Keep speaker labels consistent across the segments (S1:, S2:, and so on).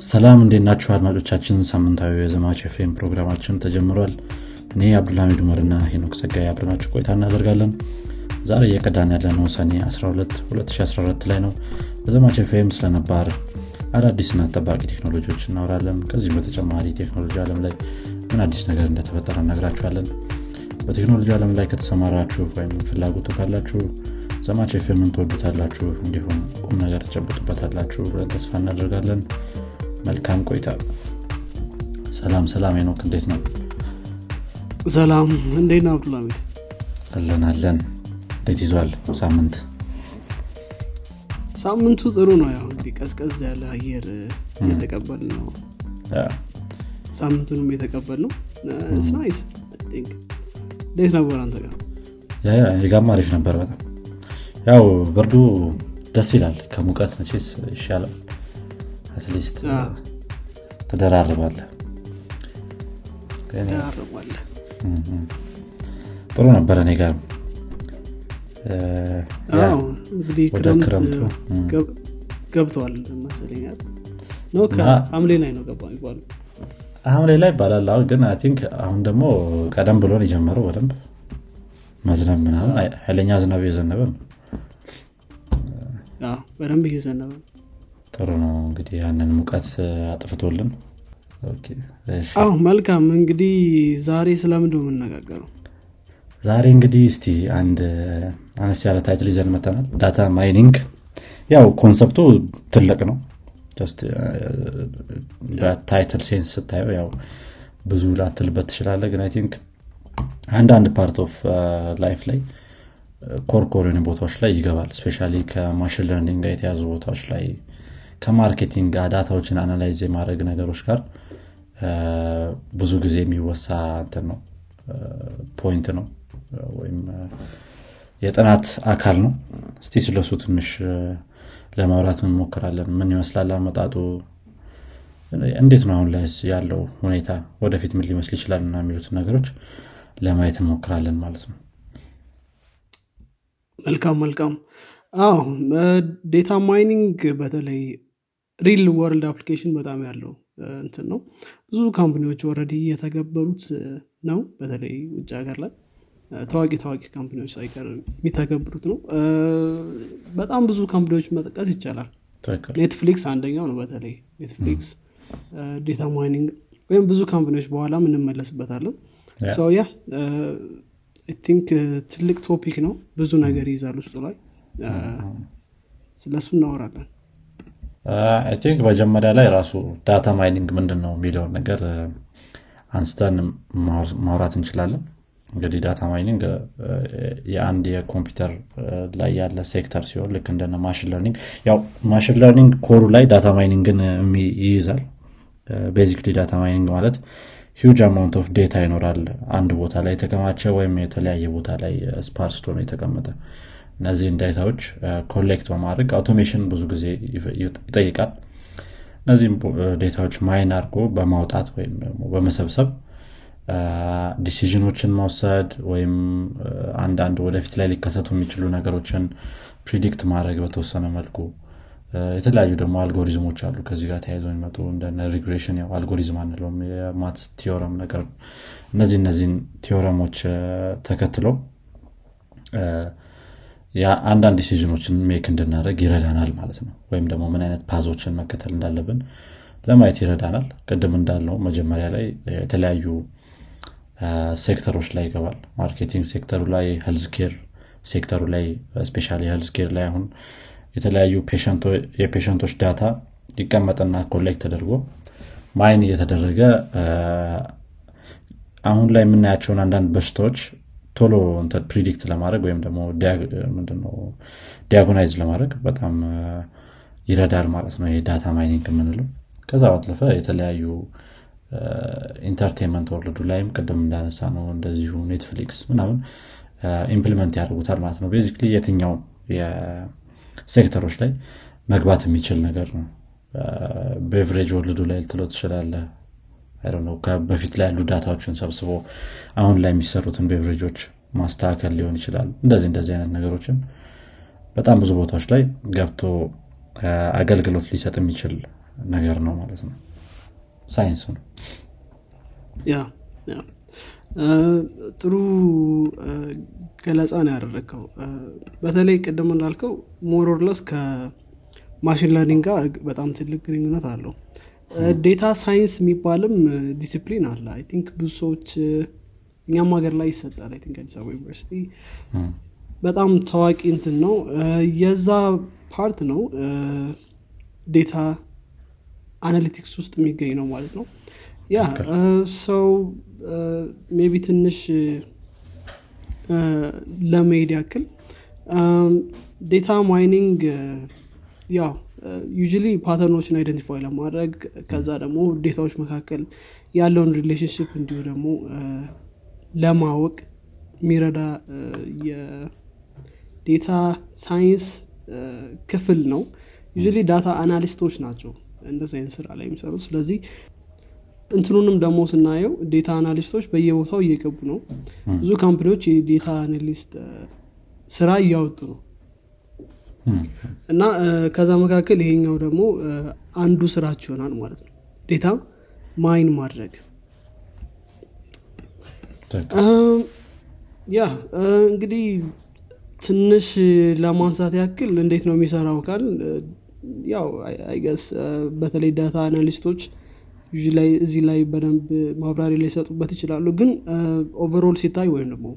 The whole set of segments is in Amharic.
S1: ሰላም እንዴት ናችሁ አድማጮቻችን? ሳምንታዊ የዘማች ኤፍኤም ፕሮግራማችን ተጀምሯል። እኔ አብዱልሐሚድ ኡመርና ሄኖክ ጸጋይ አብረናችሁ ቆይታ እናደርጋለን። ዛሬ እየቀዳን ያለነው ሰኔ 12 2014 ላይ ነው። በዘማች ኤፍኤም ስለነባር አዳዲስና ጠባቂ ቴክኖሎጂዎች እናወራለን። ከዚህም በተጨማሪ ቴክኖሎጂ አለም ላይ ምን አዲስ ነገር እንደተፈጠረ እነግራችኋለን። በቴክኖሎጂ አለም ላይ ከተሰማራችሁ ወይም ፍላጎቱ ካላችሁ ዘማች ኤፍኤምን ትወዱታላችሁ? እንዲሁም ቁም ነገር ተጨብጡበታላችሁ ብለን ተስፋ እናደርጋለን። መልካም ቆይታ። ሰላም ሰላም ኖክ እንዴት ነው?
S2: ሰላም። እንዴት ነው አብዱልሚድ
S1: አለን አለን። እንዴት ይዟል ሳምንት?
S2: ሳምንቱ ጥሩ ነው። ያው እንግዲህ ቀዝቀዝ ያለ አየር እየተቀበል ነው። ሳምንቱንም የተቀበል ነው። ስናይስ እንዴት ነበር አንተ ጋር?
S1: የጋማ አሪፍ ነበር በጣም ያው ብርዱ ደስ ይላል። ከሙቀት መቼስ ይሻላል። at least ተደራርባለ
S2: ያርባለ
S1: ጥሩ ነበረ እኔ ጋር።
S2: እንግዲህ ክረምት ገብተዋል መሰለኛል ነው ከሐምሌ ላይ ነው ገባ የሚባሉ
S1: ሐምሌ ላይ ይባላል። አሁን ግን I think አሁን ደግሞ ቀደም ብሎን የጀመረው በደንብ። መዝነብ ምናምን ኃይለኛ ዝናብ የዘነበ ነው
S2: በደንብ እየዘነበ ነው።
S1: ጥሩ ነው። እንግዲህ ያንን ሙቀት አጥፍቶልን
S2: አዎ መልካም። እንግዲህ ዛሬ ስለምንድ የምነጋገረው
S1: ዛሬ እንግዲህ እስቲ አንድ አነስ ያለ title ይዘን መተናል data mining። ያው concept ኡ ትልቅ ነው። በ title sense ስታየው ያው ብዙ ላትሰማበት ትችላለ ግን I think አንዳንድ part of life ላይ core core የሆኑ ቦታዎች ላይ ይገባል። especially ከ machine learning ጋር የተያዙ ቦታዎች ላይ ከ marketing ጋር data ዎችን analyze የማድረግ ነገሮች ጋር ብዙ ጊዜ የሚወሳ እንትን ነው point ነው ወይም የጥናት አካል ነው። እስቲ ስለሱ ትንሽ ለማውራት እንሞክራለን። ምን ይመስላል አመጣጡ? እንዴት ነው አሁን ላይ ያለው ሁኔታ? ወደፊት ምን ሊመስል ይችላል? እና የሚሉትን ነገሮች ለማየት እንሞክራለን ማለት ነው
S2: መልካም መልካም። አዎ data mining በተለይ real world application በጣም ያለው እንትን ነው። ብዙ company ዎች already የተገበሩት ነው። በተለይ ውጭ ሀገር ላይ ታዋቂ ታዋቂ company ዎች ሳይቀር የሚተገብሩት ነው። በጣም ብዙ company ዎች መጥቀስ ይቻላል። ኔትፍሊክስ አንደኛው ነው በተለይ ኔትፍሊክስ data mining ወይም ብዙ company ዎች በኋላም እንመለስበታለን. so yeah think ትልቅ topic ነው። ብዙ ነገር ይይዛል ውስጡ ላይ። ስለሱ እናወራለን።
S1: think መጀመሪያ ላይ ራሱ data mining ምንድን ነው የሚለውን ነገር አንስተን ማውራት እንችላለን። እንግዲህ data mining የአንድ የኮምፒውተር ላይ ያለ ሴክተር ሲሆን ልክ እንደነ machine learning ያው machine learning core ኡ ላይ data mining ን ይይዛል basically data mining ማለት huge amount of data ይኖራል። አንድ ቦታ ላይ የተከማቸ ወይም የተለያየ ቦታ ላይ sparse ሆኖ የተቀመጠ። እነዚህን data ዎች collect በማድረግ automation ብዙ ጊዜ ይጠይቃል። እነዚህም data ዎች mine አድርጎ በማውጣት ወይም በመሰብሰብ decision ኦችን መውሰድ ወይም አንዳንድ ወደፊት ላይ ሊከሰቱ የሚችሉ ነገሮችን predict ማድረግ በተወሰነ መልኩ የተለያዩ ደግሞ አልጎሪዝሞች አሉ። ከዚህ ጋር ተያይዞ የሚመጡ እንደ regression ያው አልጎሪዝም አንለውም የ maths theorem ነገር እነዚህ እነዚህን theorem ኦች ተከትለው አንዳንድ decision ኦችን make እንድናደረግ ይረዳናል ማለት ነው። ወይም ደግሞ ምን አይነት path ኦችን መከተል እንዳለብን ለማየት ይረዳናል። ቅድም እንዳልነው መጀመሪያ ላይ የተለያዩ ሴክተሮች ላይ ይገባል። marketing sector ኡ ላይ health care sector ኡ ላይ especially health care ላይ አሁን የተለያዩ patient ኦ- የ patient ኦች data ይቀመጥና collect ተደርጎ mine እየተደረገ አሁን ላይ የምናያቸውን አንዳንድ በሽታዎች ቶሎ predict ለማድረግ ወይም ደግሞ diagnose ለማድረግ በጣም ይረዳል ማለት ነው የ data mining የምንለው። ከዛ ባለፈ የተለያዩ entertainment world ኡ ላይም ቅድም እንዳነሳነው እንደዚሁ ኔትፍሊክስ ምናምን implement ያደርጉታል ማለት ነው። basically የትኛው የሴክተሮች ላይ መግባት የሚችል ነገር ነው። beverage world ኡ ላይ ልትለው ትችላለ በፊት ላይ ያሉ data ዎችን ሰብስቦ አሁን ላይ የሚሰሩትን beverage ኦች ማስተካከል ሊሆን ይችላል። እንደዚህ እንደዚህ አይነት ነገሮችን በጣም ብዙ ቦታዎች ላይ ገብቶ አገልግሎት ሊሰጥ የሚችል ነገር ነው ማለት ነው። ሳይንስ ነው።
S2: ጥሩ ገለጻ ነው ያደረግከው በተለይ ቅድም እንዳልከው more or less ከ machine learning ጋር በጣም ትልቅ ግንኙነት አለው። data science የሚባልም ዲሲፕሊን አለ። I think ብዙ ሰዎች እኛም ሀገር ላይ ይሰጣል። I think አዲስ አበባ ዩኒቨርሲቲ በጣም ታዋቂ እንትን ነው። የዛ part ነው data analytics ውስጥ የሚገኝ ነው ማለት ነው። yeah so maybe ትንሽ ለመሄድ ያክል። data mining ያው usually pattern ኦችን identify ለማድረግ ከዛ ደግሞ data ዎች መካከል ያለውን relationship እንዲሁ ደግሞ ለማወቅ የሚረዳ የ data science ክፍል ነው። usually data analyst ኦች ናቸው። እንደ ሳይንስ ስራ ላይ የሚሰሩት። ስለዚህ እንትኑንም ደግሞ ስናየው data analyst ኦች በየቦታው እየገቡ ነው። ብዙ company ዎች የ data analyst ስራ እያወጡ ነው። እና ከዛ መካከል ይሄኛው ደግሞ አንዱ ስራቸው ይሆናል ማለት ነው። data mine ማድረግ። yeah እንግዲህ ትንሽ ለማንሳት ያክል እንዴት ነው የሚሰራው ካል ያው I guess በተለይ data analyst ኦች ላይ እዚህ ላይ በደንብ ማብራሪ ሊሰጡበት ይችላሉ። ግን overall ሲታይ ወይም ደግሞ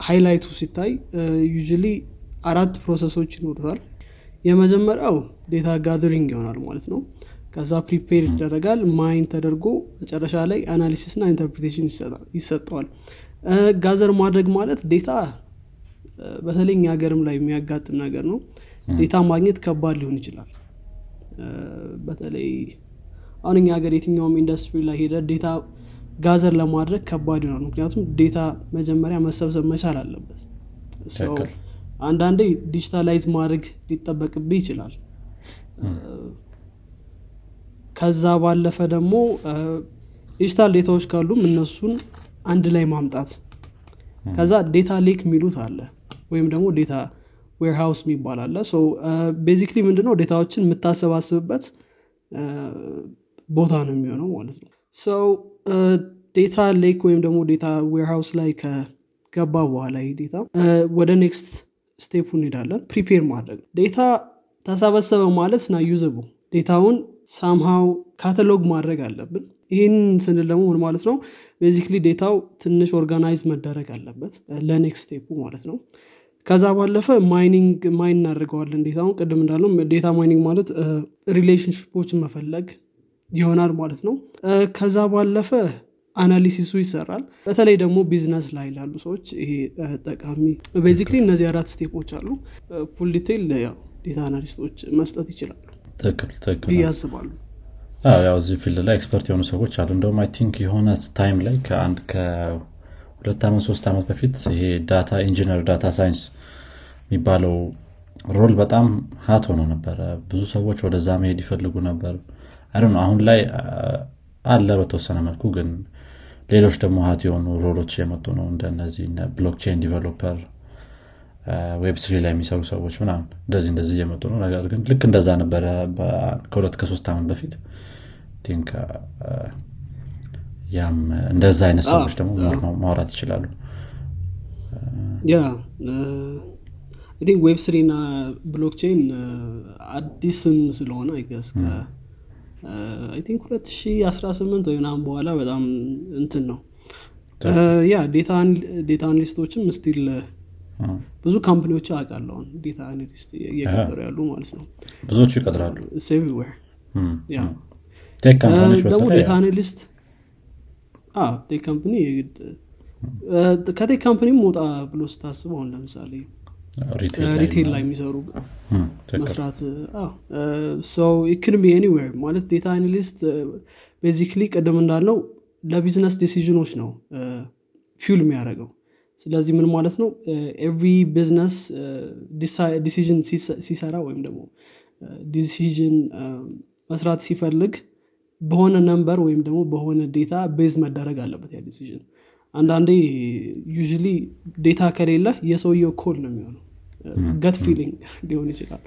S2: highlight ኡ ሲታይ usually አራት process ኦች ይኖሩታል። የመጀመሪያው data gathering ይሆናል ማለት ነው። ከዛ prepare ይደረጋል። mine ተደርጎ መጨረሻ ላይ analysis ና interpretation ይሰጠዋል። gather ማድረግ ማለት data በተለይ እኛ ሀገርም ላይ የሚያጋጥም ነገር ነው። data ማግኘት ከባድ ሊሆን ይችላል። በተለይ አሁን እኛ ሀገር የትኛውም ኢንዱስትሪ ላይ ሄደ data gather ለማድረግ ከባድ ይሆናል ምክንያቱም data መጀመሪያ መሰብሰብ መቻል አለበት። አንዳንዴ digitize ማድረግ ሊጠበቅብህ ይችላል። ከዛ ባለፈ ደግሞ digital data ዎች ካሉም እነሱን አንድ ላይ ማምጣት። ከዛ data lake የሚሉት አለ ወይም ደግሞ data warehouse የሚባል አለ። basically ምንድነው? data ዎችን የምታሰባስብበት ቦታ ነው የሚሆነው ማለት ነው። ሰው data lake ወይም ደግሞ data warehouse ላይ ከገባ በኋላ ይህ data ወደ next step ኡ እንሄዳለን። prepare ማድረግ data ተሰበሰበ ማለት ና ዩዘቡ data ውን somehow catalog ማድረግ አለብን። ይህን ስንል ደግሞ ምን ማለት ነው? basically data ው ትንሽ organize መደረግ አለበት ለ next step ኡ ማለት ነው። ከዛ ባለፈ mining mine እናደርገዋለን data ውን ቅድም እንዳለው data mining ማለት relationship ኦችን መፈለግ ይሆናል ማለት ነው። ከዛ ባለፈ analysis ኡ ይሰራል። በተለይ ደግሞ ቢዝነስ ላይ ላሉ ሰዎች ይሄ ጠቃሚ basically እነዚህ አራት step ኦች አሉ። full detail ያው data analyst ኦች መስጠት ይችላሉ
S1: ትክክል ትክክል
S2: ያስባሉ
S1: ያው እዚህ field ላይ expert የሆኑ ሰዎች አሉ። እንደውም I think የሆነ time ላይ ከአንድ ከሁለት ዓመት ሶስት ዓመት በፊት ይሄ data engineer data science የሚባለው role በጣም hot ሆኖ ነበረ። ብዙ ሰዎች ወደዛ መሄድ ይፈልጉ ነበር አይ አሁን ላይ አለ በተወሰነ መልኩ ግን ሌሎች ደግሞ hot የሆኑ role ኦች የመጡ ነው። እንደነዚህ blockchain developer Web three ላይ የሚሰሩ ሰዎች ምናምን እንደዚህ እንደዚህ እየመጡ ነው። ነገር ግን ልክ እንደዛ ነበረ ከሁለት ከሶስት ዓመት በፊት። think ያም እንደዛ አይነት ሰዎች ደግሞ ማውራት ይችላሉ።
S2: yeah Web three ና blockchain አዲስም ስለሆነ I guess I think 2018 ወይ ምናምን በኋላ በጣም እንትን ነው። ያ data analyst ኦችም still ብዙ company ዎች አውቃለሁን data analyst እየቀጠሩ ያሉ ማለት ነው።
S1: ብዙዎቹ ይቀጥራሉ?
S2: ደግሞ data analyst tech company ከ tech company ወጣ ብሎ ስታስብ አሁን ለምሳሌ retail ላይ የሚሰሩ መስራት ሰው it can be anywhere ማለት data analyst basically ቅድም እንዳልነው ለ business decision ኦች ነው fuel የሚያደርገው። ስለዚህ ምን ማለት ነው? every business decision ሲሰራ ወይም ደግሞ decision መስራት ሲፈልግ በሆነ number ወይም ደግሞ በሆነ data base መደረግ አለበት ያ decision አንዳንዴ usually data ከሌለ የሰውየው ኮድ ነው የሚሆነው። gut feeling ሊሆን ይችላል።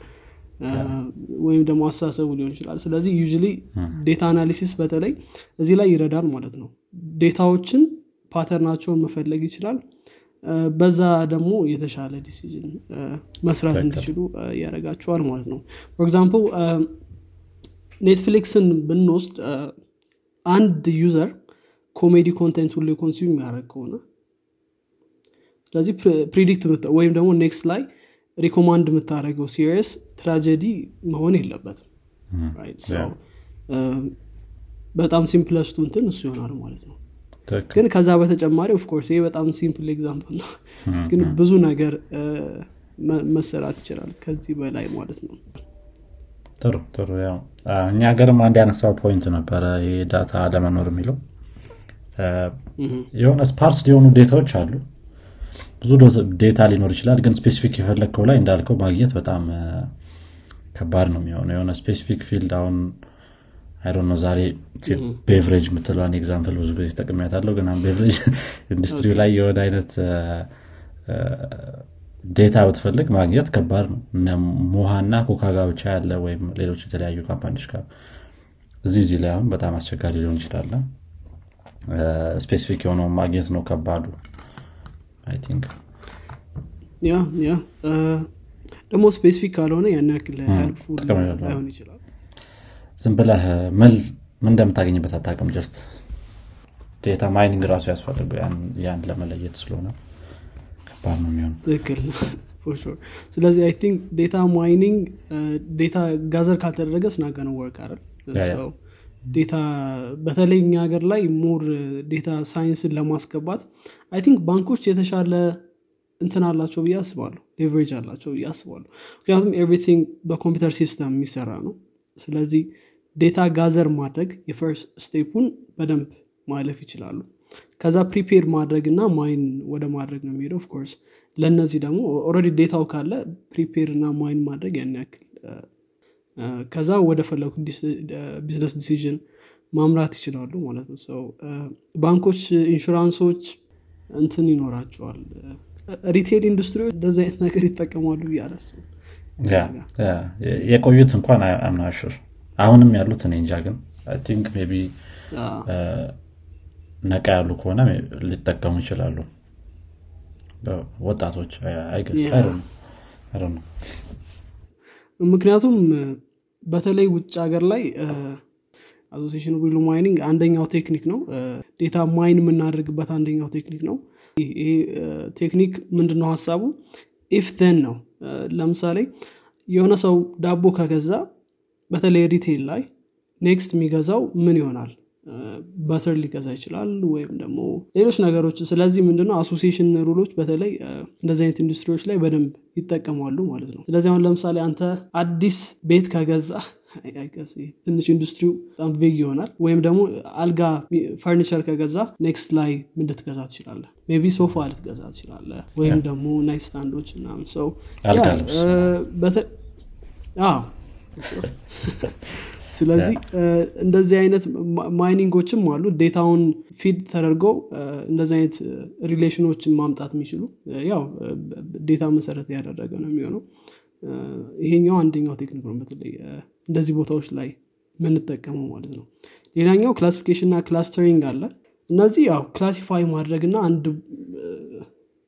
S2: ወይም ደግሞ አስተሳሰቡ ሊሆን ይችላል። ስለዚህ ዩ data analysis በተለይ እዚህ ላይ ይረዳል ማለት ነው። data ዎችን pattern ኣቸውን መፈለግ ይችላል። በዛ ደግሞ የተሻለ decision መስራት እንዲችሉ ያደረጋቸዋል ማለት ነው። for example ኔትፍሊክስን ብንወስድ አንድ user comedy content ሁሉ consume የሚያደረግ ከሆነ ስለዚህ predict ወይም ደግሞ next ላይ recommend የምታደረገው serious tragedy መሆን የለበትም። በጣም simplest ኡ እንትን እሱ ይሆናል ማለት ነው። ግን ከዛ በተጨማሪ of course ይህ በጣም simple example ነው። ግን ብዙ ነገር መሰራት ይችላል ከዚህ በላይ ማለት ነው።
S1: ጥሩ ጥሩ። ያው እኛ ሀገርም አንድ ያነሳው point ነበረ ይህ data አለመኖር የሚለው የሆነ sparse የሆኑ data ዎች አሉ። ብዙ data ሊኖር ይችላል ግን specific የፈለግከው ላይ እንዳልከው ማግኘት በጣም ከባድ ነው የሚሆነው። የሆነ specific field አሁን አይዶ ነው ዛሬ beverage የምትለዋን example ብዙ ጊዜ ተጠቅሚያታለሁ ግን beverage ኢንዱስትሪ ላይ የሆነ አይነት data ብትፈልግ ማግኘት ከባድ ነው። ሙሃና ኮካ ጋር ብቻ ያለ ወይም ሌሎች የተለያዩ company ዎች ጋር እዚህ እዚህ ላይ አሁን በጣም አስቸጋሪ ሊሆን ይችላል specific የሆነው ማግኘት ነው ከባዱ I think
S2: yeah ያ ደግሞ specific ካልሆነ ያን ያክል helpful ላይሆን ይችላል.
S1: ዝም ብለህ ምን እንደምታገኝበት አታቅም just data mining ራሱ ያስፈልገው ያን ለመለየት ስለሆነ ከባድ ነው የሚሆን
S2: ትክክል ስለዚህ I think data mining data gather ካልተደረገ ስናገነ ወርቅ አይደል data በተለይ እኛ ሀገር ላይ more data science ን ለማስገባት I think ባንኮች የተሻለ እንትን አላቸው ብዬ አስባለሁ። leverage አላቸው ብዬ አስባለሁ። ምክንያቱም everything በኮምፒውተር system የሚሰራ ነው። ስለዚህ data gather ማድረግ የ first step ኡን በደንብ ማለፍ ይችላሉ። ከዛ prepare ማድረግ እና mine ወደ ማድረግ ነው የሚሄደው። of course ለእነዚህ ደግሞ already data ው ካለ prepare እና mine ማድረግ ያን ያክል ከዛ ወደ ፈለጉ ቢዝነስ ዲሲዥን ማምራት ይችላሉ ማለት ነው። ሰው ባንኮች ኢንሹራንሶች እንትን ይኖራቸዋል። ሪቴል ኢንዱስትሪዎች እንደዚህ አይነት ነገር ይጠቀማሉ አላስብም።
S1: የቆዩት እንኳን አምናሹር አሁንም ያሉት እኔ እንጃ ግን ቲንክ ቢ ነቃ ያሉ ከሆነ ሊጠቀሙ ይችላሉ። ወጣቶች አይገስ
S2: ምክንያቱም በተለይ ውጭ ሀገር ላይ association rule mining አንደኛው ቴክኒክ ነው። data mine የምናደርግበት አንደኛው ቴክኒክ ነው። ይሄ ቴክኒክ ምንድነው ሀሳቡ? if then ነው። ለምሳሌ የሆነ ሰው ዳቦ ከገዛ በተለይ retail ላይ next የሚገዛው ምን ይሆናል butter ሊገዛ ይችላል ወይም ደግሞ ሌሎች ነገሮች። ስለዚህ ምንድነው? association rule ኦች በተለይ እንደዚህ አይነት ኢንዱስትሪዎች ላይ በደንብ ይጠቀማሉ ማለት ነው። ስለዚህ አሁን ለምሳሌ አንተ አዲስ ቤት ከገዛ ትንሽ ኢንዱስትሪው በጣም vague ይሆናል ወይም ደግሞ አልጋ ፈርኒቸር ከገዛ next ላይ ምን ልትገዛ ትችላለ ቤ ሶፋ ልትገዛ ትችላለ ወይም ደግሞ nightstand ኦች ምናምን ሰው ስለዚህ እንደዚህ አይነት mining ኦችም አሉ። data ውን feed ተደርገው እንደዚህ አይነት relation ኦችን ማምጣት የሚችሉ ያው data መሰረት ያደረገ ነው የሚሆነው። ይሄኛው አንደኛው ቴክኒክ ነው በተለይ እንደዚህ ቦታዎች ላይ የምንጠቀመው ማለት ነው። ሌላኛው classification እና clustering አለ። እነዚህ ያው classify ማድረግ እና አንድ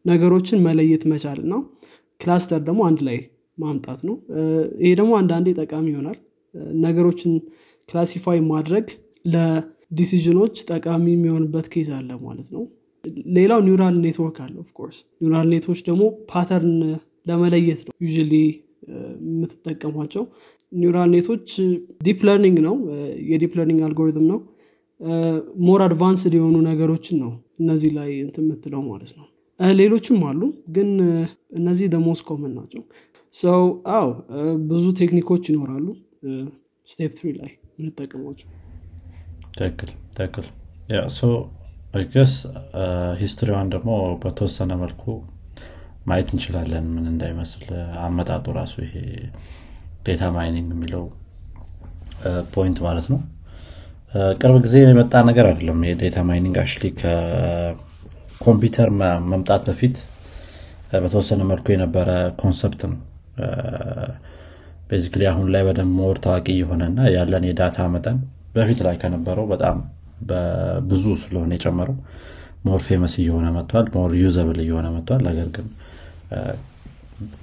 S2: ነገሮችን መለየት መቻል እና cluster ደግሞ አንድ ላይ ማምጣት ነው። ይሄ ደግሞ አንዳንዴ ጠቃሚ ይሆናል ነገሮችን classify ማድረግ ለ decision ኦች ጠቃሚ የሚሆንበት case አለ ማለት ነው። ሌላው neural network አለ of course neural network ደግሞ pattern ለመለየት ነው ዩ የምትጠቀሟቸው neural net ኦች deep learning ነው። የ deep learning algorithm ነው። more advanced የሆኑ ነገሮችን ነው እነዚህ ላይ እንት የምትለው ማለት ነው። ሌሎችም አሉ ግን እነዚህ the most common ናቸው። ሶ ያው ብዙ ቴክኒኮች ይኖራሉ step three ላይ የምንጠቀሟቸው
S1: ትክክል ትክክል። ስ history ዋን ደግሞ በተወሰነ መልኩ ማየት እንችላለን ምን እንዳይመስል። አመጣጡ ራሱ ይሄ data mining የሚለው point ማለት ነው። ቅርብ ጊዜ የመጣ ነገር አይደለም የ data mining actually ከኮምፒውተር መምጣት በፊት በተወሰነ መልኩ የነበረ concept ነው basically አሁን ላይ በደንብ more ታዋቂ የሆነና ያለን የ data መጠን በፊት ላይ ከነበረው በጣም ብዙ ስለሆነ የጨመረው more famous እየሆነ መጥቷል more usable እየሆነ መጥቷል። ነገር ግን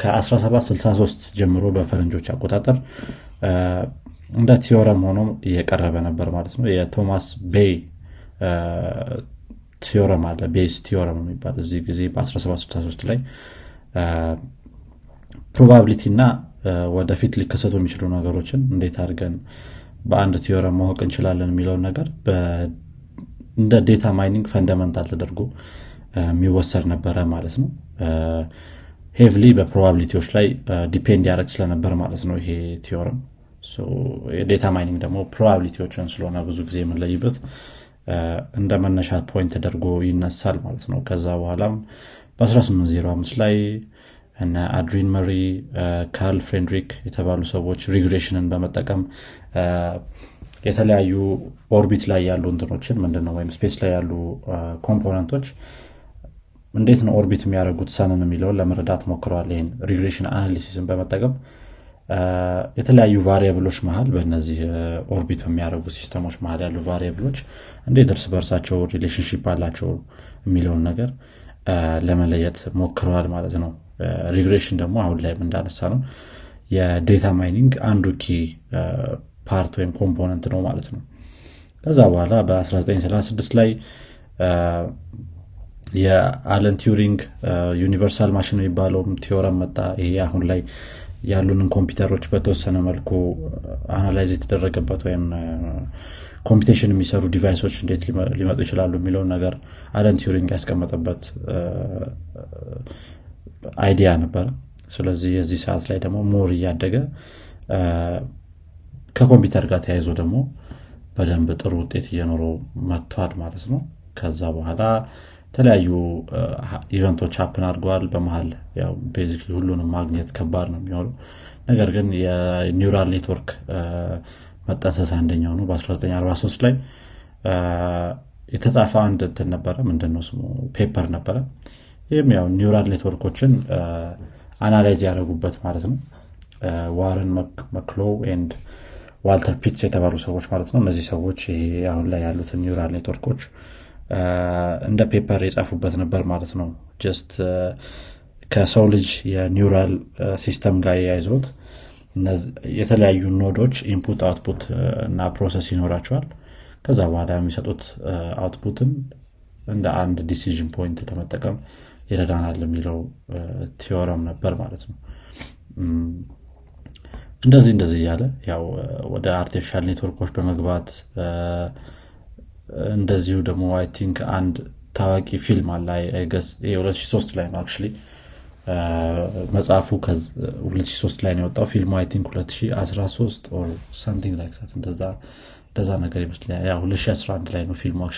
S1: ከ1763 ጀምሮ በፈረንጆች አቆጣጠር እንደ theorem ሆኖ እየቀረበ ነበር ማለት ነው። የቶማስ Bayes theorem አለ Bayes theorem የሚባል እዚህ ጊዜ በ1763 ላይ probability እና ወደፊት ሊከሰቱ የሚችሉ ነገሮችን እንዴት አድርገን በአንድ theorem ማወቅ እንችላለን የሚለውን ነገር እንደ data mining fundamental ተደርጎ የሚወሰድ ነበረ ማለት ነው። heavily በ probability ዎች ላይ depend ያደረግ ስለነበር ማለት ነው ይሄ theorem። የ data mining ደግሞ probability ዎችን ስለሆነ ብዙ ጊዜ የምንለይበት እንደ መነሻ point ተደርጎ ይነሳል ማለት ነው። ከዛ በኋላም በ1805 ላይ እነ አድሪን መሪ ካርል ፍሬንድሪክ የተባሉ ሰዎች regression ን በመጠቀም የተለያዩ orbit ላይ ያሉ እንትኖችን ምንድነው ወይም space ላይ ያሉ component ኦች እንዴት ነው orbit የሚያደርጉት sun ን የሚለውን ለመረዳት ሞክረዋል። ይህን regression analysis ን በመጠቀም የተለያዩ variable ኦች መሀል በእነዚህ orbit በሚያደርጉ system ኦች መሀል ያሉ variable ኦች እንዴት እርስ በርሳቸው relationship አላቸው የሚለውን ነገር ለመለየት ሞክረዋል ማለት ነው regression ደግሞ አሁን ላይ እንዳነሳ ነው የ data mining አንዱ key part ወይም component ነው ማለት ነው። ከዛ በኋላ በ1936 ላይ የአለን ቲዩሪንግ universal machine የሚባለውም theorem መጣ። ይሄ አሁን ላይ ያሉንን ኮምፒውተሮች በተወሰነ መልኩ analyze የተደረገበት ወይም computation የሚሰሩ device ኦች እንዴት ሊመጡ ይችላሉ የሚለውን ነገር አለን ቲዩሪንግ ያስቀመጠበት idea ነበረ ስለዚህ የዚህ ሰዓት ላይ ደግሞ more እያደገ ከኮምፒውተር ጋር ተያይዞ ደግሞ በደንብ ጥሩ ውጤት እየኖረው መጥቷል ማለት ነው። ከዛ በኋላ የተለያዩ event ኦች happen አድርገዋል። በመሀል basically ሁሉንም ማግኘት ከባድ ነው የሚሆነው። ነገር ግን የ neural network መጠንሰስ አንደኛው ነው። በ1943 ላይ የተጻፈ አንድ እንትን ነበረ። ምንድነው ስሙ? paper ነበረ ይህም ያው neural network ኦችን analyze ያደረጉበት ማለት ነው። ዋረን መክሎክ and ዋልተር ፒትስ የተባሉ ሰዎች ማለት ነው። እነዚህ ሰዎች አሁን ላይ ያሉትን neural network ኦች እንደ paper የጻፉበት ነበር ማለት ነው። just ከሰው ልጅ የ neural system ጋር የተያያዙት የተለያዩ node ኦች input output እና process ይኖራቸዋል። ከዛ በኋላ የሚሰጡት output ን እንደ አንድ decision point ለመጠቀም ይረዳናል የሚለው theorem ነበር ማለት ነው። እንደዚህ እንደዚህ እያለ ያው ወደ artificial network ኦች በመግባት እንደዚሁ ደግሞ I think አንድ ታዋቂ ፊልም አለ guess 2003 ላይ ነው አክ መጽሐፉ 2003 ላይ ነው የወጣው ፊልሙ I think 2013 or something like that እንደዛ ነገር ይመስለኛል። 2011 ላይ ነው ፊልሙ አክ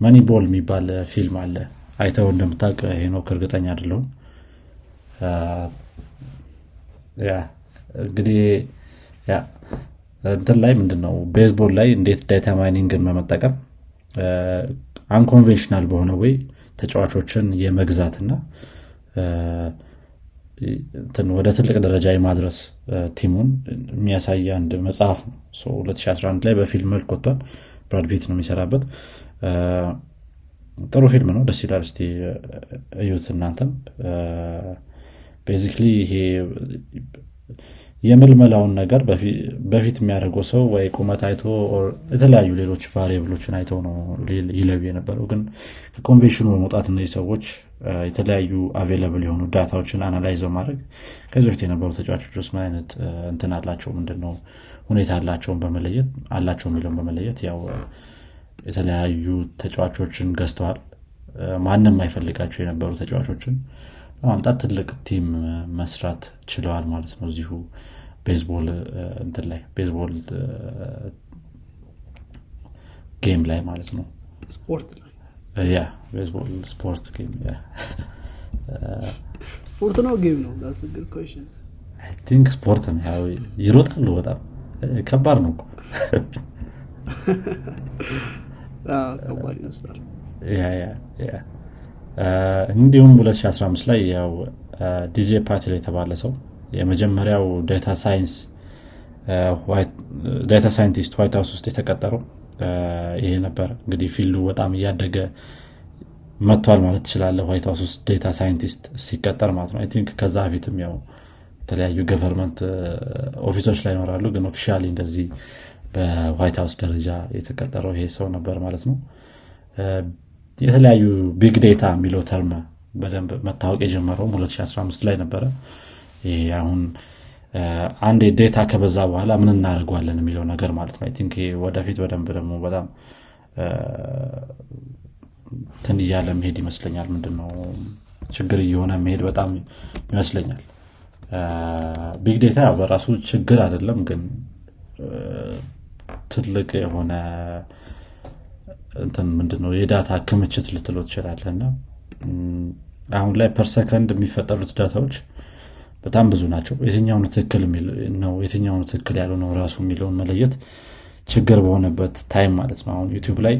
S1: Moneyball የሚባል ፊልም አለ አይተው እንደምታውቅ ሄኖክ እርግጠኛ አይደለሁም። እንግዲህ እንትን ላይ ምንድነው baseball ላይ እንዴት data mining ን በመጠቀም unconventional በሆነ way ተጫዋቾችን የመግዛትና ወደ ትልቅ ደረጃ የማድረስ team ኡን የሚያሳይ አንድ መጽሐፍ ነው። 2011 ላይ በፊልም መልክ ወጥቷል። ብራድ ፒት ነው የሚሰራበት ጥሩ ፊልም ነው። ደስ ይላል። እስቲ እዩት እናንተም። basically ይሄ የምልመላውን ነገር በፊት የሚያደርገው ሰው ወይ ቁመት አይቶ የተለያዩ ሌሎች variable ኦችን አይተው ነው ይለዩ የነበረው። ግን ከኮንቬንሽኑ በመውጣት እነዚህ ሰዎች የተለያዩ available የሆኑ data ዎችን analyze በማድረግ ከዚህ በፊት የነበሩ ተጫዋቾች ውስጥ ምን አይነት እንትን አላቸው ምንድነው ሁኔታ አላቸውን በመለየት አላቸው የሚለውን በመለየት ያው የተለያዩ ተጫዋቾችን ገዝተዋል። ማንም አይፈልጋቸው የነበሩ ተጫዋቾችን በማምጣት ትልቅ team መስራት ችለዋል ማለት ነው እዚሁ baseball እንትን ላይ baseball game ላይ ማለት ነው።
S2: ስፖርት ላይ?
S1: yeah baseball ስፖርት game
S2: ስፖርት ነው game ነው?
S1: think ስፖርት ነው። ይሮጣሉ በጣም። ከባድ ነው
S2: ከባድ ይመስላል
S1: እንዲሁም 2015 ላይ ያው ዲጄ ፓቲል የተባለ ሰው የመጀመሪያው data science data scientist ዋይት ሀውስ ውስጥ የተቀጠረው ይሄ ነበር። እንግዲህ field ኡ በጣም እያደገ መጥቷል ማለት ትችላለህ ዋይት ሀውስ ውስጥ data scientist ሲቀጠር ማለት ነው። think ከዛ በፊትም ያው የተለያዩ government office ኦች ላይ ይኖራሉ ግን officially እንደዚህ በዋይት ሀውስ ደረጃ የተቀጠረው ይሄ ሰው ነበር ማለት ነው። የተለያዩ big data የሚለው term በደንብ መታወቅ የጀመረውም 2015 ላይ ነበረ። ይሄ አሁን አንድ data ከበዛ በኋላ ምን እናደርገዋለን የሚለው ነገር ማለት ነው። think ወደፊት በደንብ ደግሞ በጣም ትን እያለ መሄድ ይመስለኛል። ምንድነው? ችግር እየሆነ መሄድ በጣም ይመስለኛል። big data በራሱ ችግር አይደለም ግን ትልቅ የሆነ እንትን ምንድነው የ data ክምችት ልትለው ትችላለህ እና አሁን ላይ per second የሚፈጠሩት data ዎች በጣም ብዙ ናቸው። የትኛውን ትክክል ነው የትኛውን ትክክል ያልሆነ ነው ራሱ የሚለውን መለየት ችግር በሆነበት time ማለት ነው። አሁን ዩቲዩብ ላይ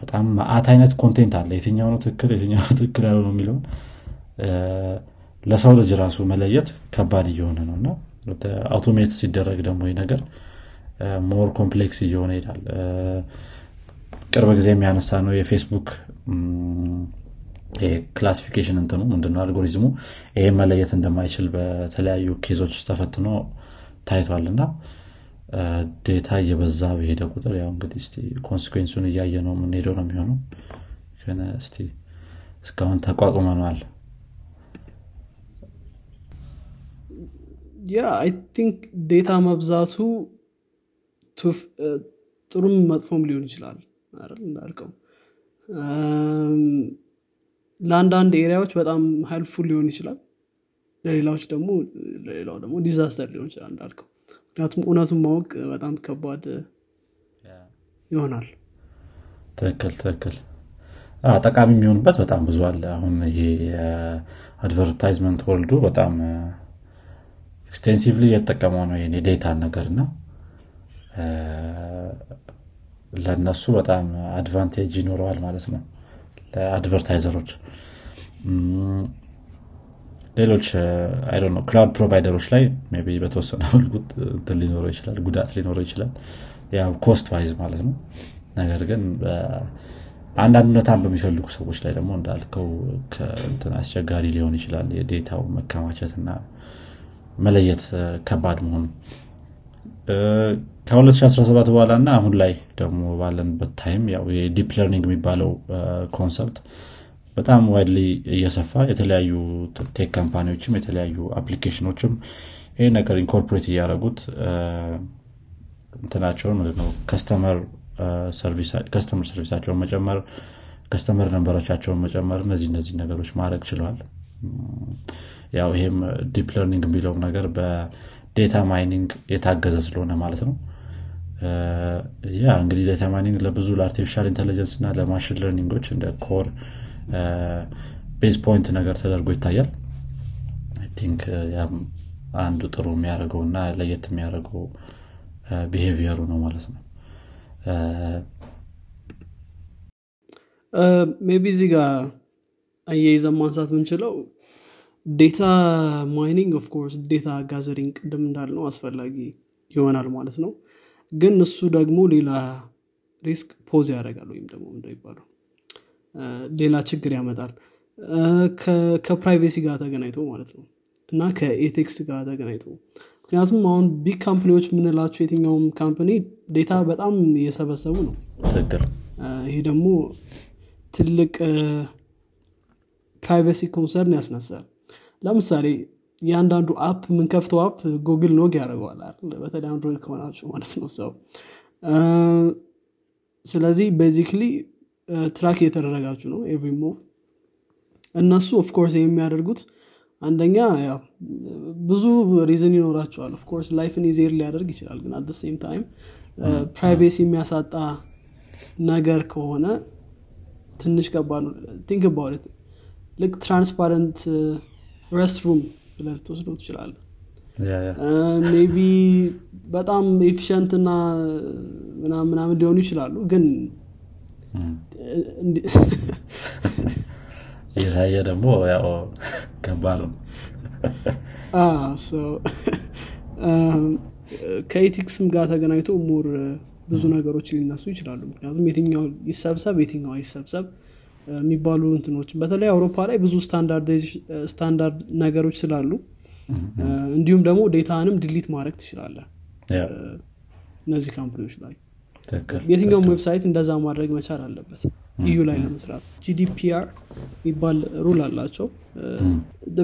S1: በጣም ማአት አይነት content አለ። የትኛው ነው ትክክል የትኛው ትክክል ያልሆነ ነው የሚለውን ለሰው ልጅ ራሱ መለየት ከባድ እየሆነ ነው። እና automate ሲደረግ ደግሞ ይህ ነገር more complex እየሆነ ይሄዳል። ቅርብ ጊዜ የሚያነሳ ነው የፌስቡክ classification እንትኑ ምንድነው? አልጎሪዝሙ ይሄ መለየት እንደማይችል በተለያዩ case ኦች ተፈትኖ ታይቷል እና data እየበዛ በሄደ ቁጥር ያው እንግዲህ ስ consequence ኡን እያየ ነው የምንሄደው ነው የሚሆነው። ግን እስቲ እስካሁን ተቋቁመነዋል
S2: yeah I think data መብዛቱ ጥሩም መጥፎም ሊሆን ይችላል አይደል እንዳልከው። ለአንዳንድ area ዎች በጣም helpful ሊሆን ይችላል። ለሌላዎች ደግሞ ለሌላው ደግሞ disaster ሊሆን ይችላል እንዳልከው። ምክንያቱም እውነቱን ማወቅ በጣም ከባድ ይሆናል።
S1: ትክክል ትክክል። ጠቃሚ የሚሆንበት በጣም ብዙ አለ። አሁን ይሄ የ advertisement world ኡ በጣም extensively እየተጠቀመው ነው የ data ን ነገር እና ለእነሱ በጣም advantage ይኖረዋል ማለት ነው። ለ advertiser ኦች። ሌሎች አይ ነው cloud provider ኦች ላይ ቢ በተወሰነ መልኩ ሊኖረው ይችላል ጉዳት ሊኖረው ይችላል። ያው cost wise ማለት ነው። ነገር ግን አንዳንድ እውነታን በሚፈልጉ ሰዎች ላይ ደግሞ እንዳልከው አስቸጋሪ ሊሆን ይችላል። የ data ው መከማቸትና መለየት ከባድ መሆኑ ከ2017 በኋላ እና አሁን ላይ ደግሞ ባለንበት time ያው የ deep learning የሚባለው concept በጣም widely እየሰፋ የተለያዩ tech company ዎችም የተለያዩ application ኦችም ይህ ነገር incorporate እያደረጉት እንትናቸውን ምንድነው customer service ኣቸውን መጨመር customer number ኦቻቸውን መጨመር እነዚህ እነዚህ ነገሮች ማድረግ ችለዋል ያው ይሄም deep learning የሚለው ነገር በ data mining የታገዘ ስለሆነ ማለት ነው yeah እንግዲህ data mining ለብዙ ለ artificial intelligence እና ለ machine learning ኦች እንደ core base point ነገር ተደርጎ ይታያል። think ያም አንዱ ጥሩ የሚያደርገው እና ለየት የሚያደርገው behavior ኡ ነው ማለት ነው።
S2: maybe እዚህ ጋር አያይዘን ማንሳት ምንችለው data mining of course data gathering ቅድም እንዳልነው አስፈላጊ ይሆናል ማለት ነው ግን እሱ ደግሞ ሌላ risk pose ያደርጋል ወይም ደግሞ እንደሚባለው ሌላ ችግር ያመጣል። ከ privacy ጋር ተገናኝቶ ማለት ነው። እና ከ ethics ጋር ተገናኝቶ። ምክንያቱም አሁን big company ዎች የምንላቸው የትኛውም company data በጣም እየሰበሰቡ ነው። ይሄ ደግሞ ትልቅ privacy concern ያስነሳል። ለምሳሌ የአንዳንዱ app የምንከፍተው app ጉግል log ያደርገዋል በተለይ አንድሮይድ ከሆናችሁ ማለት ነው። ሶ ስለዚህ basically track እየተደረጋችሁ ነው every move እነሱ of course የሚያደርጉት አንደኛ ያው ብዙ reason ይኖራቸዋል። of course life ን easier ሊያደርግ ይችላል ግን at same time privacy የሚያሳጣ ነገር ከሆነ ትንሽ ከባድ ነው። think about ልክ transparent restroom ብለህ ልትወስደው ትችላለህ maybe በጣም efficient እና ምናምን ሊሆኑ ይችላሉ ግን
S1: እየታየ ደግሞ ያው ከባድ ነው።
S2: ከ ethics ም ጋር ተገናኝቶ more ብዙ ነገሮች ሊነሱ ይችላሉ። ምክንያቱም የትኛው ይሰብሰብ የትኛው አይሰብሰብ የሚባሉ እንትኖች በተለይ አውሮፓ ላይ ብዙ ስታንዳርድ ነገሮች ስላሉ እንዲሁም ደግሞ data ንም delete ማድረግ ትችላለህ እነዚህ company ዎች ላይ። የትኛውም website እንደዛ ማድረግ መቻል አለበት። EU ላይ ለመስራት። GDPR የሚባል rule አላቸው።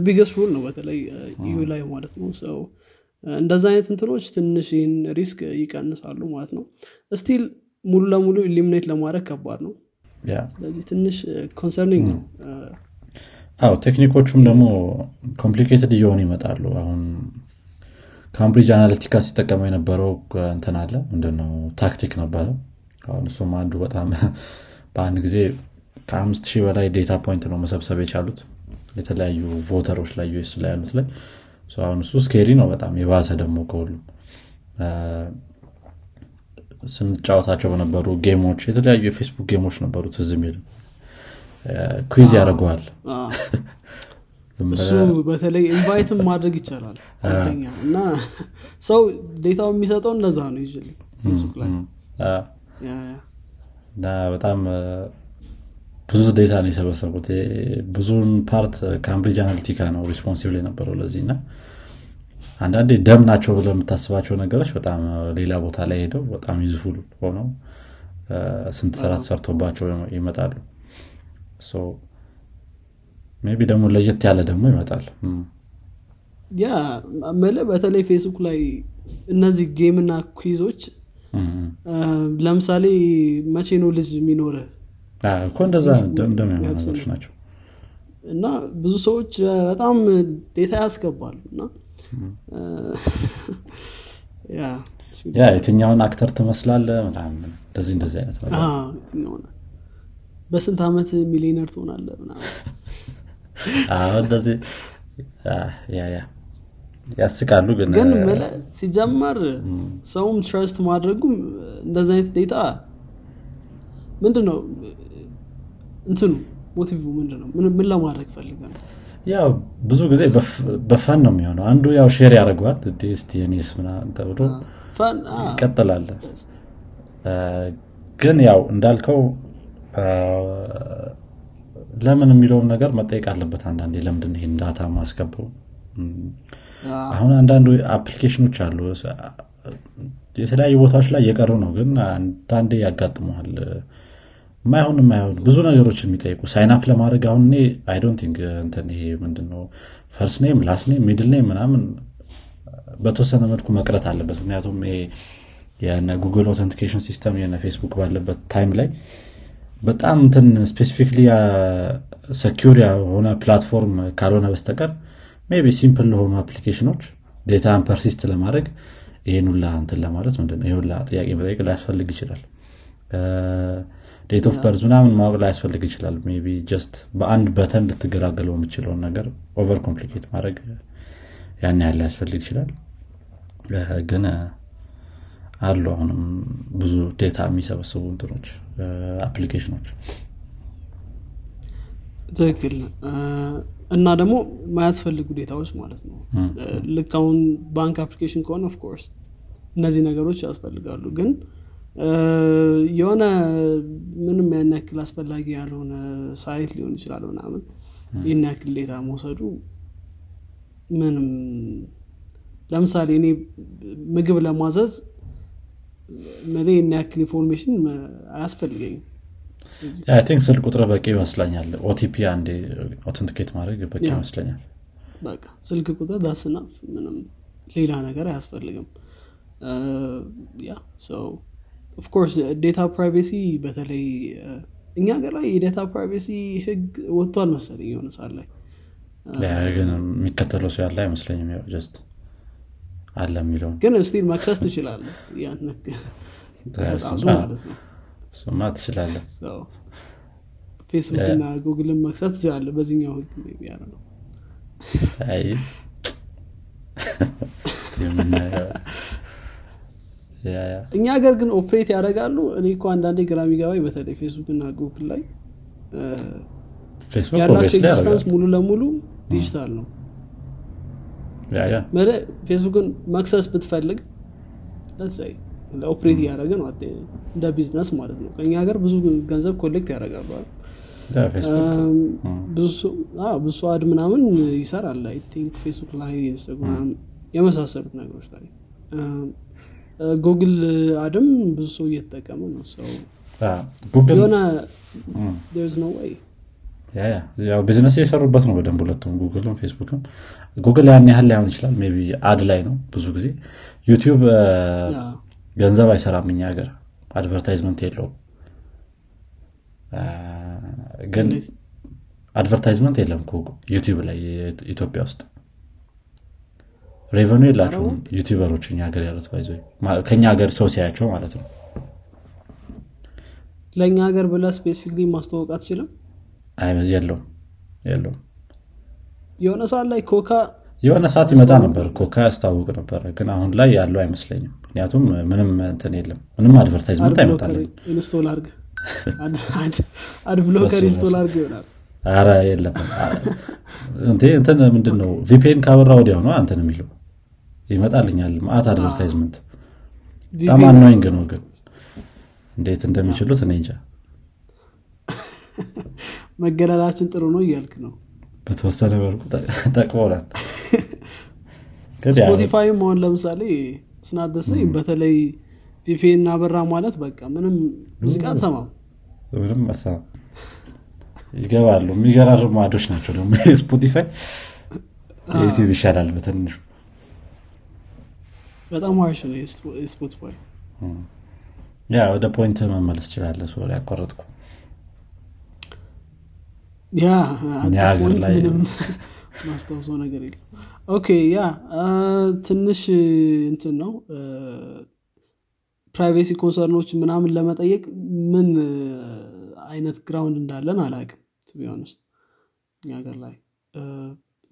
S2: biggest rule ነው በተለይ EU ላይ ማለት ነው። so እንደዛ አይነት እንትኖች ትንሽ ይህን risk ይቀንሳሉ ማለት ነው። still ሙሉ ለሙሉ eliminate ለማድረግ ከባድ ነው ስለዚህ ትንሽ concerning ነው።
S1: አዎ technique ኦቹም ደግሞ complicated እየሆኑ ይመጣሉ። አሁን ካምብሪጅ አናሊቲካ ሲጠቀመው የነበረው እንትን አለ ምንድነው ታክቲክ ነበረ። አሁን እሱም አንዱ በጣም በአንድ ጊዜ ከአምስት ሺህ በላይ data point ነው መሰብሰብ የቻሉት። የተለያዩ voter ኦች ላይ US ላይ ያሉት ላይ። አሁን እሱ scary ነው በጣም የባሰ ደግሞ ከሁሉም ስንጫወታቸው በነበሩ game ኦች የተለያዩ የፌስቡክ game ኦች ነበሩ ትዝ የሚል። quiz ያደርገዋል።
S2: እሱ በተለይ invite ም ማድረግ ይቻላል አንደኛ እና ሰው ዴታው የሚሰጠው እንደዛ ነው ይል ፌስቡክ ላይ
S1: እና በጣም ብዙ ዴታ ነው የሰበሰቡት ብዙን ፓርት ካምብሪጅ አናሊቲካ ነው ሪስፖንሲብል የነበረው ለዚህ እና አንዳንዴ ደም ናቸው ብለ የምታስባቸው ነገሮች በጣም ሌላ ቦታ ላይ ሄደው በጣም ዩዝፉል ሆነው ስንት ስራ ተሰርቶባቸው ይመጣሉ። ቢ ደግሞ ለየት ያለ ደግሞ ይመጣል።
S2: ያ መለ በተለይ ፌስቡክ ላይ እነዚህ ጌምና ኩዞች ለምሳሌ መቼ ነው ልጅ የሚኖረ
S1: እኮ እንደዛ ነገሮች ናቸው።
S2: እና ብዙ ሰዎች በጣም ዴታ ያስገባሉ። እና
S1: ያ የትኛውን አክተር ትመስላለ ምናምን እንደዚህ እንደዚህ አይነት
S2: በስንት ዓመት ሚሊነር ትሆናለ
S1: እንደዚህ ያስቃሉ ግን
S2: ግን ሲጀመር ሰውም trust ማድረጉም እንደዚህ አይነት data ምንድን ነው እንትኑ motive ምንድን ነው ምን ለማድረግ ፈልገህ ነው
S1: ያው ብዙ ጊዜ በ fun ነው የሚሆነው። አንዱ ያው share ያደርገዋል። ስቲ ኔስ ምናምን ተብሎ ይቀጥላለ ግን ያው እንዳልከው ለምን የሚለውም ነገር መጠየቅ አለበት አንዳንዴ። ለምንድን ይሄን data ማስገባው? አሁን አንዳንዱ application ኦች አሉ። የተለያዩ ቦታዎች ላይ እየቀሩ ነው ግን አንዳንዴ ያጋጥመዋል ማይሆን ማይሆን ብዙ ነገሮችን የሚጠይቁ sign up ለማድረግ አሁን እኔ I don't think እንትን ይሄ ምንድነው? first name last name middle name ምናምን በተወሰነ መልኩ መቅረት አለበት። ምክንያቱም ይሄ የነ ጉግል authentication system የነ ፌስቡክ ባለበት time ላይ በጣም እንትን specifically secure የሆነ platform ካልሆነ በስተቀር ቢ simple ለሆኑ application ኦች data ን persist ለማድረግ ይህን ሁላ እንትን ለማለት ምንድነው? ይህ ጥያቄ መጠየቅ ላያስፈልግ ይችላል date of birth ምናምን ማወቅ ላያስፈልግ ይችላል። ቢ just በአንድ button ልትገላገለው የምችለውን ነገር over complicate ማድረግ ያን ያህል ሊያስፈልግ ይችላል። ግን አሉ አሁንም ብዙ data የሚሰበስቡ እንትኖች application ኦች
S2: ትክክል። እና ደግሞ ማያስፈልጉ data ዎች ማለት ነው። ልክ አሁን ባንክ application ከሆነ of course እነዚህ ነገሮች ያስፈልጋሉ። ግን የሆነ ምንም ያን ያክል አስፈላጊ ያልሆነ site ሊሆን ይችላል ምናምን ይህን ያክል data መውሰዱ ምንም ለምሳሌ እኔ ምግብ ለማዘዝ ምን ይህን ያክል information አያስፈልገኝም።
S1: think ስልክ ቁጥር በቂ ይመስለኛል። OTP አንዴ authenticate ማድረግ በቂ ይመስለኛል።
S2: በቃ ስልክ ቁጥር ዳስና ምንም ሌላ ነገር አያስፈልግም። ያ ሰው of course data privacy በተለይ እኛ ሀገር ላይ የ data privacy ህግ ወጥቷል መሰለኝ የሆነ ሰዓት ላይ።
S1: ግን የሚከተለው ሰው ያለ አይመስለኝም። just አለ የሚለውን
S2: ግን still መክሰስ ትችላለ
S1: እሱማ ትችላለ
S2: ፌስቡክ እና ጉግልን መክሰስ ትችላለ በዚህኛው ህግ ያለ ነው እኛ ሀገር ግን operate ያደርጋሉ። እኔ እኮ አንዳንዴ ግራ የሚገባኝ በተለይ ፌስቡክ እና ጉግል ላይ ያላቸው
S1: existence
S2: ሙሉ ለሙሉ ዲጂታል ነው። ፌስቡክን መክሰስ ብትፈልግ operate እያደረገ ነው እንደ ቢዝነስ ማለት ነው። ከኛ ሀገር ብዙ ገንዘብ collect ያደርጋሉ ብዙ ad ምናምን ይሰራል። I think ፌስቡክ ላይ ኢንስታግራም የመሳሰሉት ነገሮች ላይ ጉግል ad ም ብዙ ሰው እየተጠቀመ ነው። ሰው የሆነ
S1: ያው ቢዝነስ እየሰሩበት ነው በደንብ ሁለቱም ጉግልም ፌስቡክም። ጉግል ያን ያህል ላይሆን ይችላል። ቢ ad ላይ ነው ብዙ ጊዜ። ዩቲዩብ ገንዘብ አይሰራም እኛ ሀገር። advertisement የለውም። ግን? advertisement የለም ዩቲዩብ ላይ ኢትዮጵያ ውስጥ revenue የላቸውም ዩቲዩበሮች እኛ ሀገር ያሉት by the way ከኛ ሀገር ሰው ሲያያቸው ማለት ነው።
S2: ለእኛ ሀገር ብለህ specifically ማስተዋወቅ አትችልም?
S1: የለውም የለውም።
S2: የሆነ ሰዓት ላይ ኮካ
S1: የሆነ ሰዓት ይመጣ ነበር ኮካ ያስታውቅ ነበረ ግን አሁን ላይ ያለው አይመስለኝም። ምክንያቱም ምንም እንትን የለም ምንም
S2: advertisement
S1: አይመጣልኝም።
S2: install አድርግ። ad- ad- ad blocker
S1: በሱ
S2: install አድርግ ይሆናል።
S1: አረ የለም። እንትን ምንድን ነው VPN ካበራ ወዲያው ነው እንትን የሚለው ይመጣልኛል። መአት advertisement በጣም annoying ነው ግን። እንዴት እንደሚችሉት እኔ እንጃ።
S2: መገለላችን ጥሩ ነው እያልክ ነው።
S1: በተወሰነ መልኩ ጠቅሞናል። Spotify
S2: ም አሁን ለምሳሌ ስናደሰኝ በተለይ VPN እናበራ ማለት በቃ ምንም ሙዚቃ አትሰማም።
S1: ምንም መሳ ይገባሉ። የሚገራርሙ ad ኦች ናቸው ደግሞ። Spotify የዩቲዩብ ይሻላል በትንሹ
S2: በጣም harsh ነው የ Spotify።
S1: ያ ወደ point መመለስ ይችላለ sorry ያቋረጥኩ።
S2: ያ አዲስ
S1: point
S2: ምንም ማስታውሰው ነገር የለም። Okay yeah ትንሽ እንትን ነው። privacy concern ኦች ምናምን ለመጠየቅ ምን አይነት ground እንዳለን አላቅም ቢሆንስ እኛ ሀገር ላይ።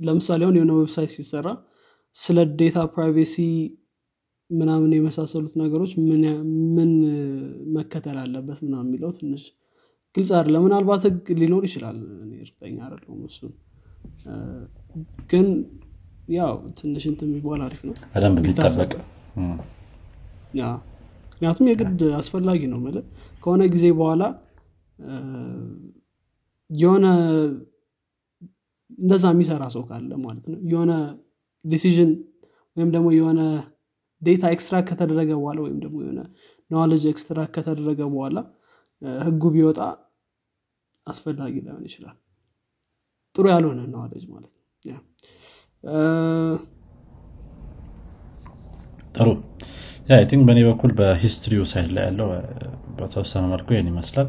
S2: ለምሳሌ አሁን የሆነ website ሲሰራ ስለ data privacy ምናምን የመሳሰሉት ነገሮች ምን መከተል አለበት ምናምን የሚለው ትንሽ ግልጽ አይደለም። ምናልባት ህግ ሊኖር ይችላል። እኔ እርግጠኛ አይደለሁም እሱን። ግን ያው ትንሽ እንትን የሚባል አሪፍ ነው።
S1: በደንብ ቢጠበቅ
S2: ምክንያቱም የግድ አስፈላጊ ነው ማለት ከሆነ ጊዜ በኋላ የሆነ እንደዛ የሚሰራ ሰው ካለ ማለት ነው። የሆነ decision ወይም ደግሞ የሆነ data extract ከተደረገ በኋላ ወይም ደግሞ የሆነ knowledge extract ከተደረገ በኋላ ህጉ ቢወጣ አስፈላጊ ላይሆን ይችላል። ጥሩ ያልሆነ knowledge ማለት ነው።
S1: ጥሩ። I think በእኔ በኩል በ history ው side ላይ ያለው በተወሰነ መልኩ ይህን ይመስላል።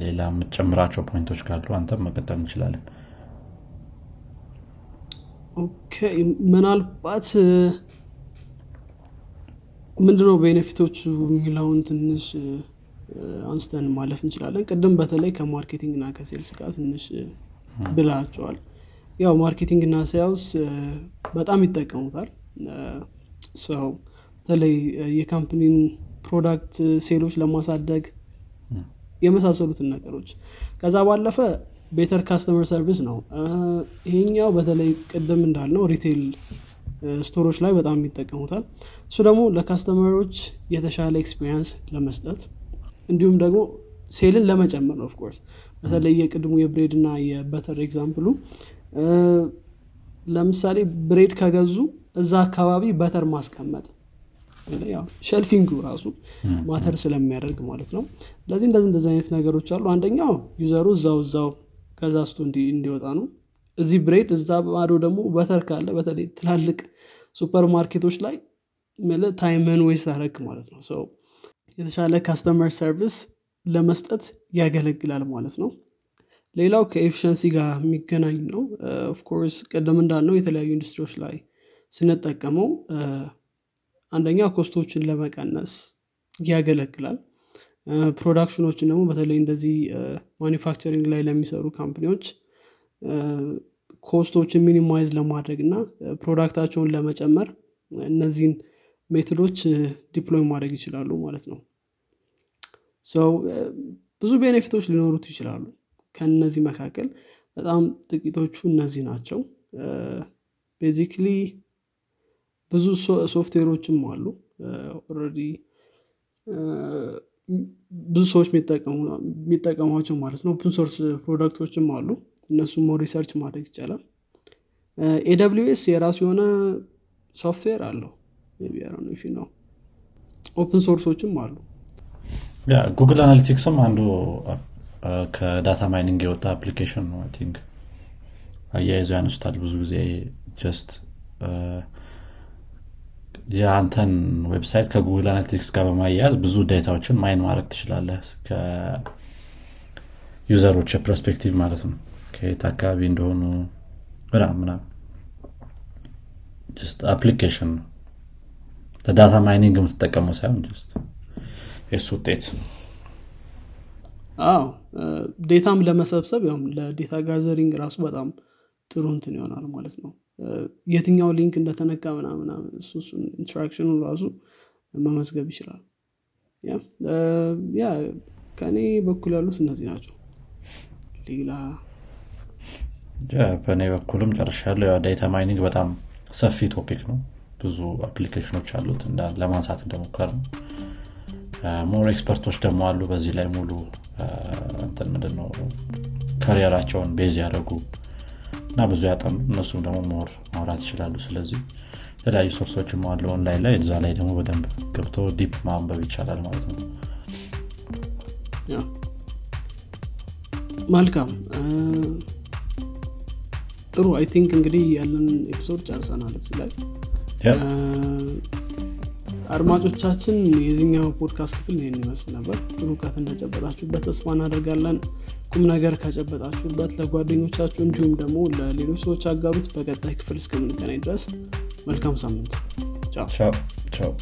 S1: ሌላ የምትጨምራቸው point ኦች ካሉ አንተም መቀጠል እንችላለን።
S2: Okay። ምናልባት ምንድነው benefit ኦቹ የሚለውን ትንሽ አንስተን ማለፍ እንችላለን። ቅድም በተለይ ከ marketing እና ከ sales ጋር ትንሽ ብላቸዋል ያው marketing እና sales በጣም ይጠቀሙታል። ሰው በተለይ የ company ን product sale ኦች ለማሳደግ የመሳሰሉትን ነገሮች። ከዛ ባለፈ better customer service ነው። ይሄኛው በተለይ ቅድም እንዳልነው retail store ኦች ላይ በጣም ይጠቀሙታል። እሱ ደግሞ ለ customer ኦች የተሻለ experience ለመስጠት እንዲሁም ደግሞ sale ን ለመጨመር ነው። of course በተለይ የቅድሙ የ bread እና የ butter example ኡ ለምሳሌ bread ከገዙ እዛ አካባቢ butter ማስቀመጥ shelving ኡ ራሱ matter ስለሚያደርግ ማለት ነው። ስለዚህ እንደዚህ እንደዚህ አይነት ነገሮች አሉ። አንደኛው user ኡ እዛው እዛው እንዲ- እንዲወጣ ነው እዚህ bread እዛ ባዶ ደግሞ butter ካለ በተለይ ትላልቅ ሱፐር ማርኬቶች ላይ time ን waste ታረግ ማለት ነው። የተሻለ customer service ለመስጠት ያገለግላል ማለት ነው። ሌላው ከ efficiency ጋር የሚገናኝ ነው። of course ቅድም እንዳልነው የተለያዩ ኢንዱስትሪዎች ላይ ስንጠቀመው አንደኛ cost ኦችን ለመቀነስ ያገለግላል። production ኦችን ደግሞ በተለይ እንደዚህ manufacturing ላይ ለሚሰሩ company ዎች cost ኦችን minimize ለማድረግ እና product ኣቸውን ለመጨመር እነዚህን method ኦች deploy ማድረግ ይችላሉ ማለት ነው። ሰው ብዙ benefit ኦች ሊኖሩት ይችላሉ። ከነዚህ መካከል በጣም ጥቂቶቹ እነዚህ ናቸው። basically ብዙ ሶፍትዌሮችም አሉ። already ብዙ ሰዎች የሚጠቀሟቸው ማለት ነው። open source product ኦችም አሉ እነሱም research ማድረግ ይቻላል። ኤስ የራሱ የሆነ ሶፍትዌር አለው። ነው open source ኦችም አሉ።
S1: Google Analytics ም አንዱ ከ data mining የወጣ application ነው think። አያይዘው ያነሱታል ብዙ ጊዜ just የአንተን website ከ Google Analytics ጋር በማያያዝ ብዙ data ዎችን mine ማድረግ ትችላለህ ከ user ኦች perspective ማለት ነው ከየት አካባቢ እንደሆኑ ምናምን application ነው። ለ data mining የምትጠቀመው ሳይሆን just የሱ ውጤት
S2: አዎ data ም ለመሰብሰብ ያውም ለ data gathering ራሱ በጣም ጥሩ እንትን ይሆናል ማለት ነው። የትኛው link እንደተነካ ምናምን እሱን interaction ኡ ራሱ መመዝገብ ይችላል። ያ ከእኔ በኩል ያሉት እነዚህ ናቸው። ሌላ
S1: በእኔ በኩልም ጨርሻለሁ። data mining በጣም ሰፊ topic ነው። ብዙ application ኦች አሉት ለማንሳት እንደሞከር ነው more expert ኦች ደግሞ አሉ በዚህ ላይ ሙሉ እንትን ምንድነው career ኣቸውን base ያደረጉ እና ብዙ ያጠኑ እነሱም ደግሞ more ማውራት ይችላሉ። ስለዚህ የተለያዩ source ኦችም አሉ ኦንላይን ላይ እዛ ላይ ደግሞ በደንብ ገብቶ deep ማንበብ ይቻላል ማለት ነው።
S2: መልካም ጥሩ I think እንግዲህ ያለን episode ጨርሰናል እዚህ ላይ። አድማጮቻችን የዚኛው ፖድካስት ክፍል ይህን ይመስል ነበር። ጥሩ እውቀት እንደጨበጣችሁበት ተስፋ እናደርጋለን። ቁም ነገር ከጨበጣችሁበት ለጓደኞቻችሁ እንዲሁም ደግሞ ለሌሎች ሰዎች አጋሩት። በቀጣይ ክፍል እስከምንገናኝ ድረስ መልካም ሳምንት።
S1: ቻው